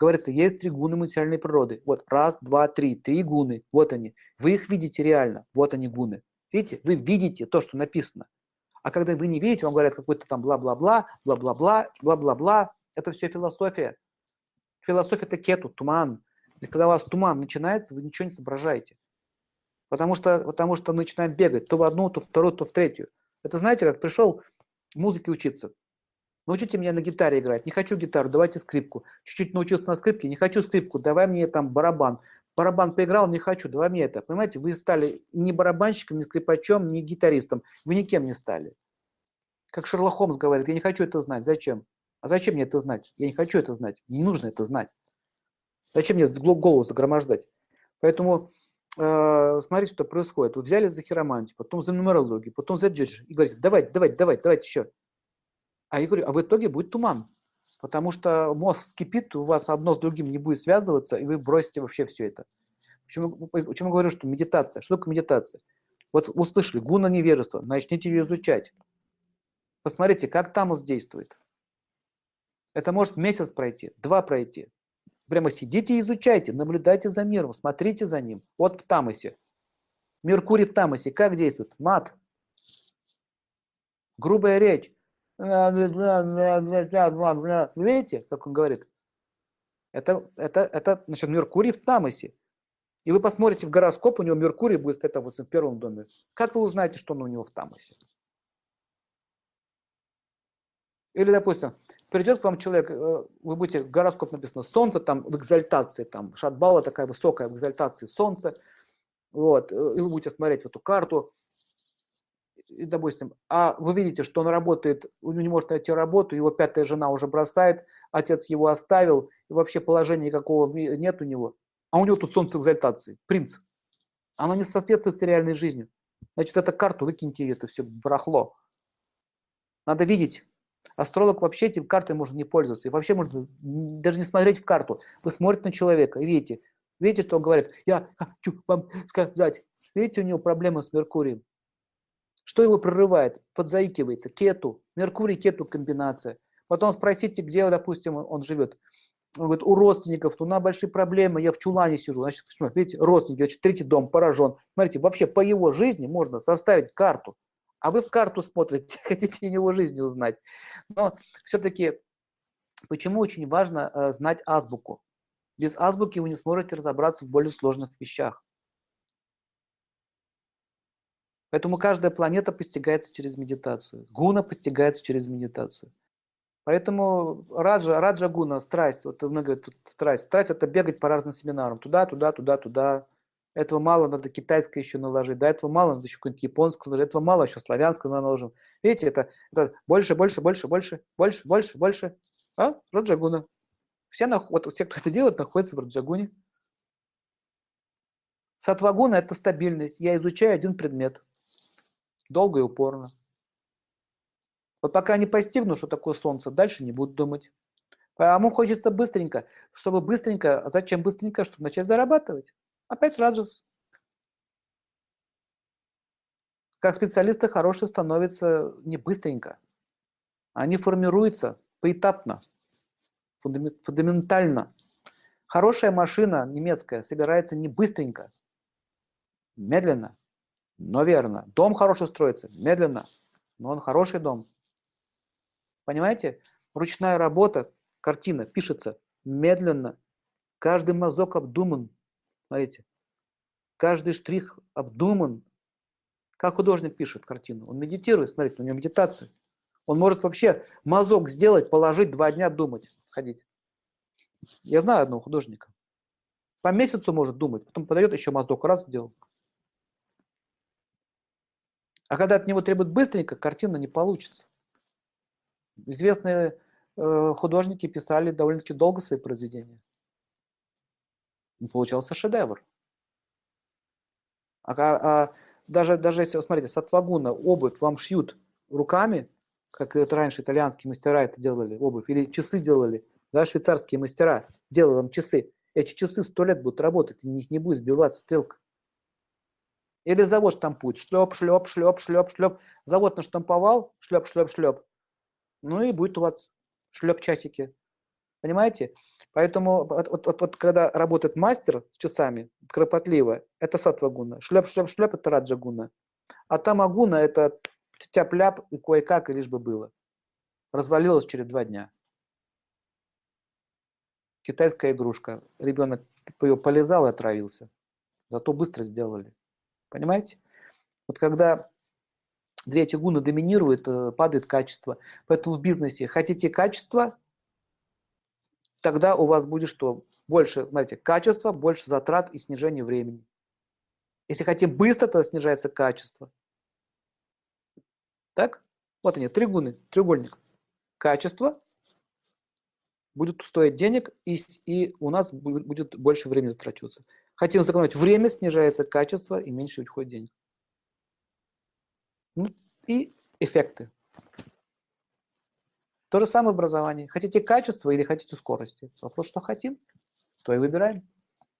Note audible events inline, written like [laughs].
Говорится, есть три гуны материальной природы. Вот раз, два, три, три гуны. Вот они. Вы их видите реально. Вот они гуны. Видите? Вы видите то, что написано. А когда вы не видите, вам говорят какой-то там бла-бла-бла, бла-бла-бла, бла-бла-бла. Это все философия. Философия – это кету, туман. И когда у вас туман начинается, вы ничего не соображаете. Потому что, потому что начинаем бегать то в одну, то в вторую, то в третью. Это знаете, как пришел музыке учиться. Научите меня на гитаре играть. Не хочу гитару, давайте скрипку. Чуть-чуть научился на скрипке, не хочу скрипку, давай мне там барабан. Барабан поиграл, не хочу, давай мне это. Понимаете, вы стали ни барабанщиком, ни скрипачом, ни гитаристом. Вы никем не стали. Как Шерлок Холмс говорит, я не хочу это знать. Зачем? А зачем мне это знать? Я не хочу это знать. Не нужно это знать. Зачем мне голову загромождать? Поэтому э, смотрите, что происходит. Вы взяли за хиромантию, потом за нумерологию, потом за джеджи и говорите, давайте, давайте, давайте, давайте еще. А я говорю, а в итоге будет туман. Потому что мозг скипит, у вас одно с другим не будет связываться, и вы бросите вообще все это. Почему, почему говорю, что медитация? Что такое медитация? Вот услышали, гуна невежества, начните ее изучать. Посмотрите, как тамус действует. Это может месяц пройти, два пройти. Прямо сидите и изучайте, наблюдайте за миром, смотрите за ним. Вот в тамосе. Меркурий в тамосе как действует? Мат. Грубая речь. Видите, как он говорит? Это, это, это значит, Меркурий в Тамосе. И вы посмотрите в гороскоп, у него Меркурий будет стоять вот в первом доме. Как вы узнаете, что он у него в Тамосе? Или, допустим, придет к вам человек, э, вы будете, гороскоп написано, солнце там в экзальтации, там шатбала такая высокая в экзальтации солнце, вот, э, и вы будете смотреть в эту карту, допустим, а вы видите, что он работает, он не может найти работу, его пятая жена уже бросает, отец его оставил, и вообще положения никакого нет у него, а у него тут солнце экзальтации, принц. Оно не соответствует с реальной жизнью. Значит, эту карту выкиньте, это все барахло. Надо видеть. Астролог вообще этим картой может не пользоваться. И вообще можно даже не смотреть в карту. Вы смотрите на человека и видите. Видите, что он говорит? Я хочу вам сказать. Видите, у него проблемы с Меркурием. Что его прорывает? Подзаикивается. Кету. Меркурий-кету комбинация. Потом спросите, где, допустим, он живет. Он говорит, у родственников, у нас большие проблемы, я в чулане сижу. Значит, видите, родственники, значит, третий дом поражен. Смотрите, вообще по его жизни можно составить карту. А вы в карту смотрите, [laughs] хотите его жизни узнать. Но все-таки, почему очень важно э, знать азбуку? Без азбуки вы не сможете разобраться в более сложных вещах. Поэтому каждая планета постигается через медитацию. Гуна постигается через медитацию. Поэтому раджа, раджа гуна, страсть, вот много тут страсть. Страсть это бегать по разным семинарам. Туда, туда, туда, туда. Этого мало, надо китайское еще наложить. До этого мало, надо еще какое-нибудь японское наложить. Этого мало, еще славянское наложим. Видите, это, это больше, больше, больше, больше, больше, больше, больше. А? Раджагуна. Все, вот, все, кто это делает, находятся в Раджагуне. Сатвагуна – это стабильность. Я изучаю один предмет долго и упорно. Вот пока не постигну, что такое солнце, дальше не буду думать. Поэтому хочется быстренько, чтобы быстренько, зачем быстренько, чтобы начать зарабатывать? Опять раджас. Как специалисты хорошие становятся не быстренько. Они формируются поэтапно, фундаментально. Хорошая машина немецкая собирается не быстренько, медленно но верно. Дом хороший строится, медленно, но он хороший дом. Понимаете? Ручная работа, картина пишется медленно. Каждый мазок обдуман. Смотрите. Каждый штрих обдуман. Как художник пишет картину? Он медитирует, смотрите, у него медитация. Он может вообще мазок сделать, положить, два дня думать, ходить. Я знаю одного художника. По месяцу может думать, потом подает еще мазок, раз сделал. А когда от него требуют быстренько, картина не получится. Известные э, художники писали довольно-таки долго свои произведения. И получался шедевр. А, а даже, даже если, смотрите, сатвагуна, обувь вам шьют руками, как это раньше итальянские мастера это делали, обувь, или часы делали, да, швейцарские мастера делали вам часы. Эти часы сто лет будут работать, и них не будет сбиваться стрелка. Или завод штампует. Шлеп, шлеп, шлеп, шлеп, шлеп. Завод наштамповал, шлеп, шлеп, шлеп. Ну и будет у вас шлеп часики. Понимаете? Поэтому вот, вот, вот, вот когда работает мастер с часами, кропотливо, это сатвагуна. Шлеп, шлеп, шлеп – это раджагуна. А тамагуна – это тяп-ляп и кое-как, и лишь бы было. Развалилось через два дня. Китайская игрушка. Ребенок ее полезал и отравился. Зато быстро сделали. Понимаете? Вот когда две эти гуны доминируют, э, падает качество. Поэтому в бизнесе хотите качество, тогда у вас будет что? Больше, знаете, качество, больше затрат и снижение времени. Если хотим быстро, то снижается качество. Так? Вот они, три гуны, треугольник. Качество будет стоить денег, и, и у нас будет больше времени затрачиваться. Хотим сэкономить время, снижается качество, и меньше уходит денег. Ну, и эффекты. То же самое образование. Хотите качество или хотите скорости? Вопрос, что хотим, то и выбираем.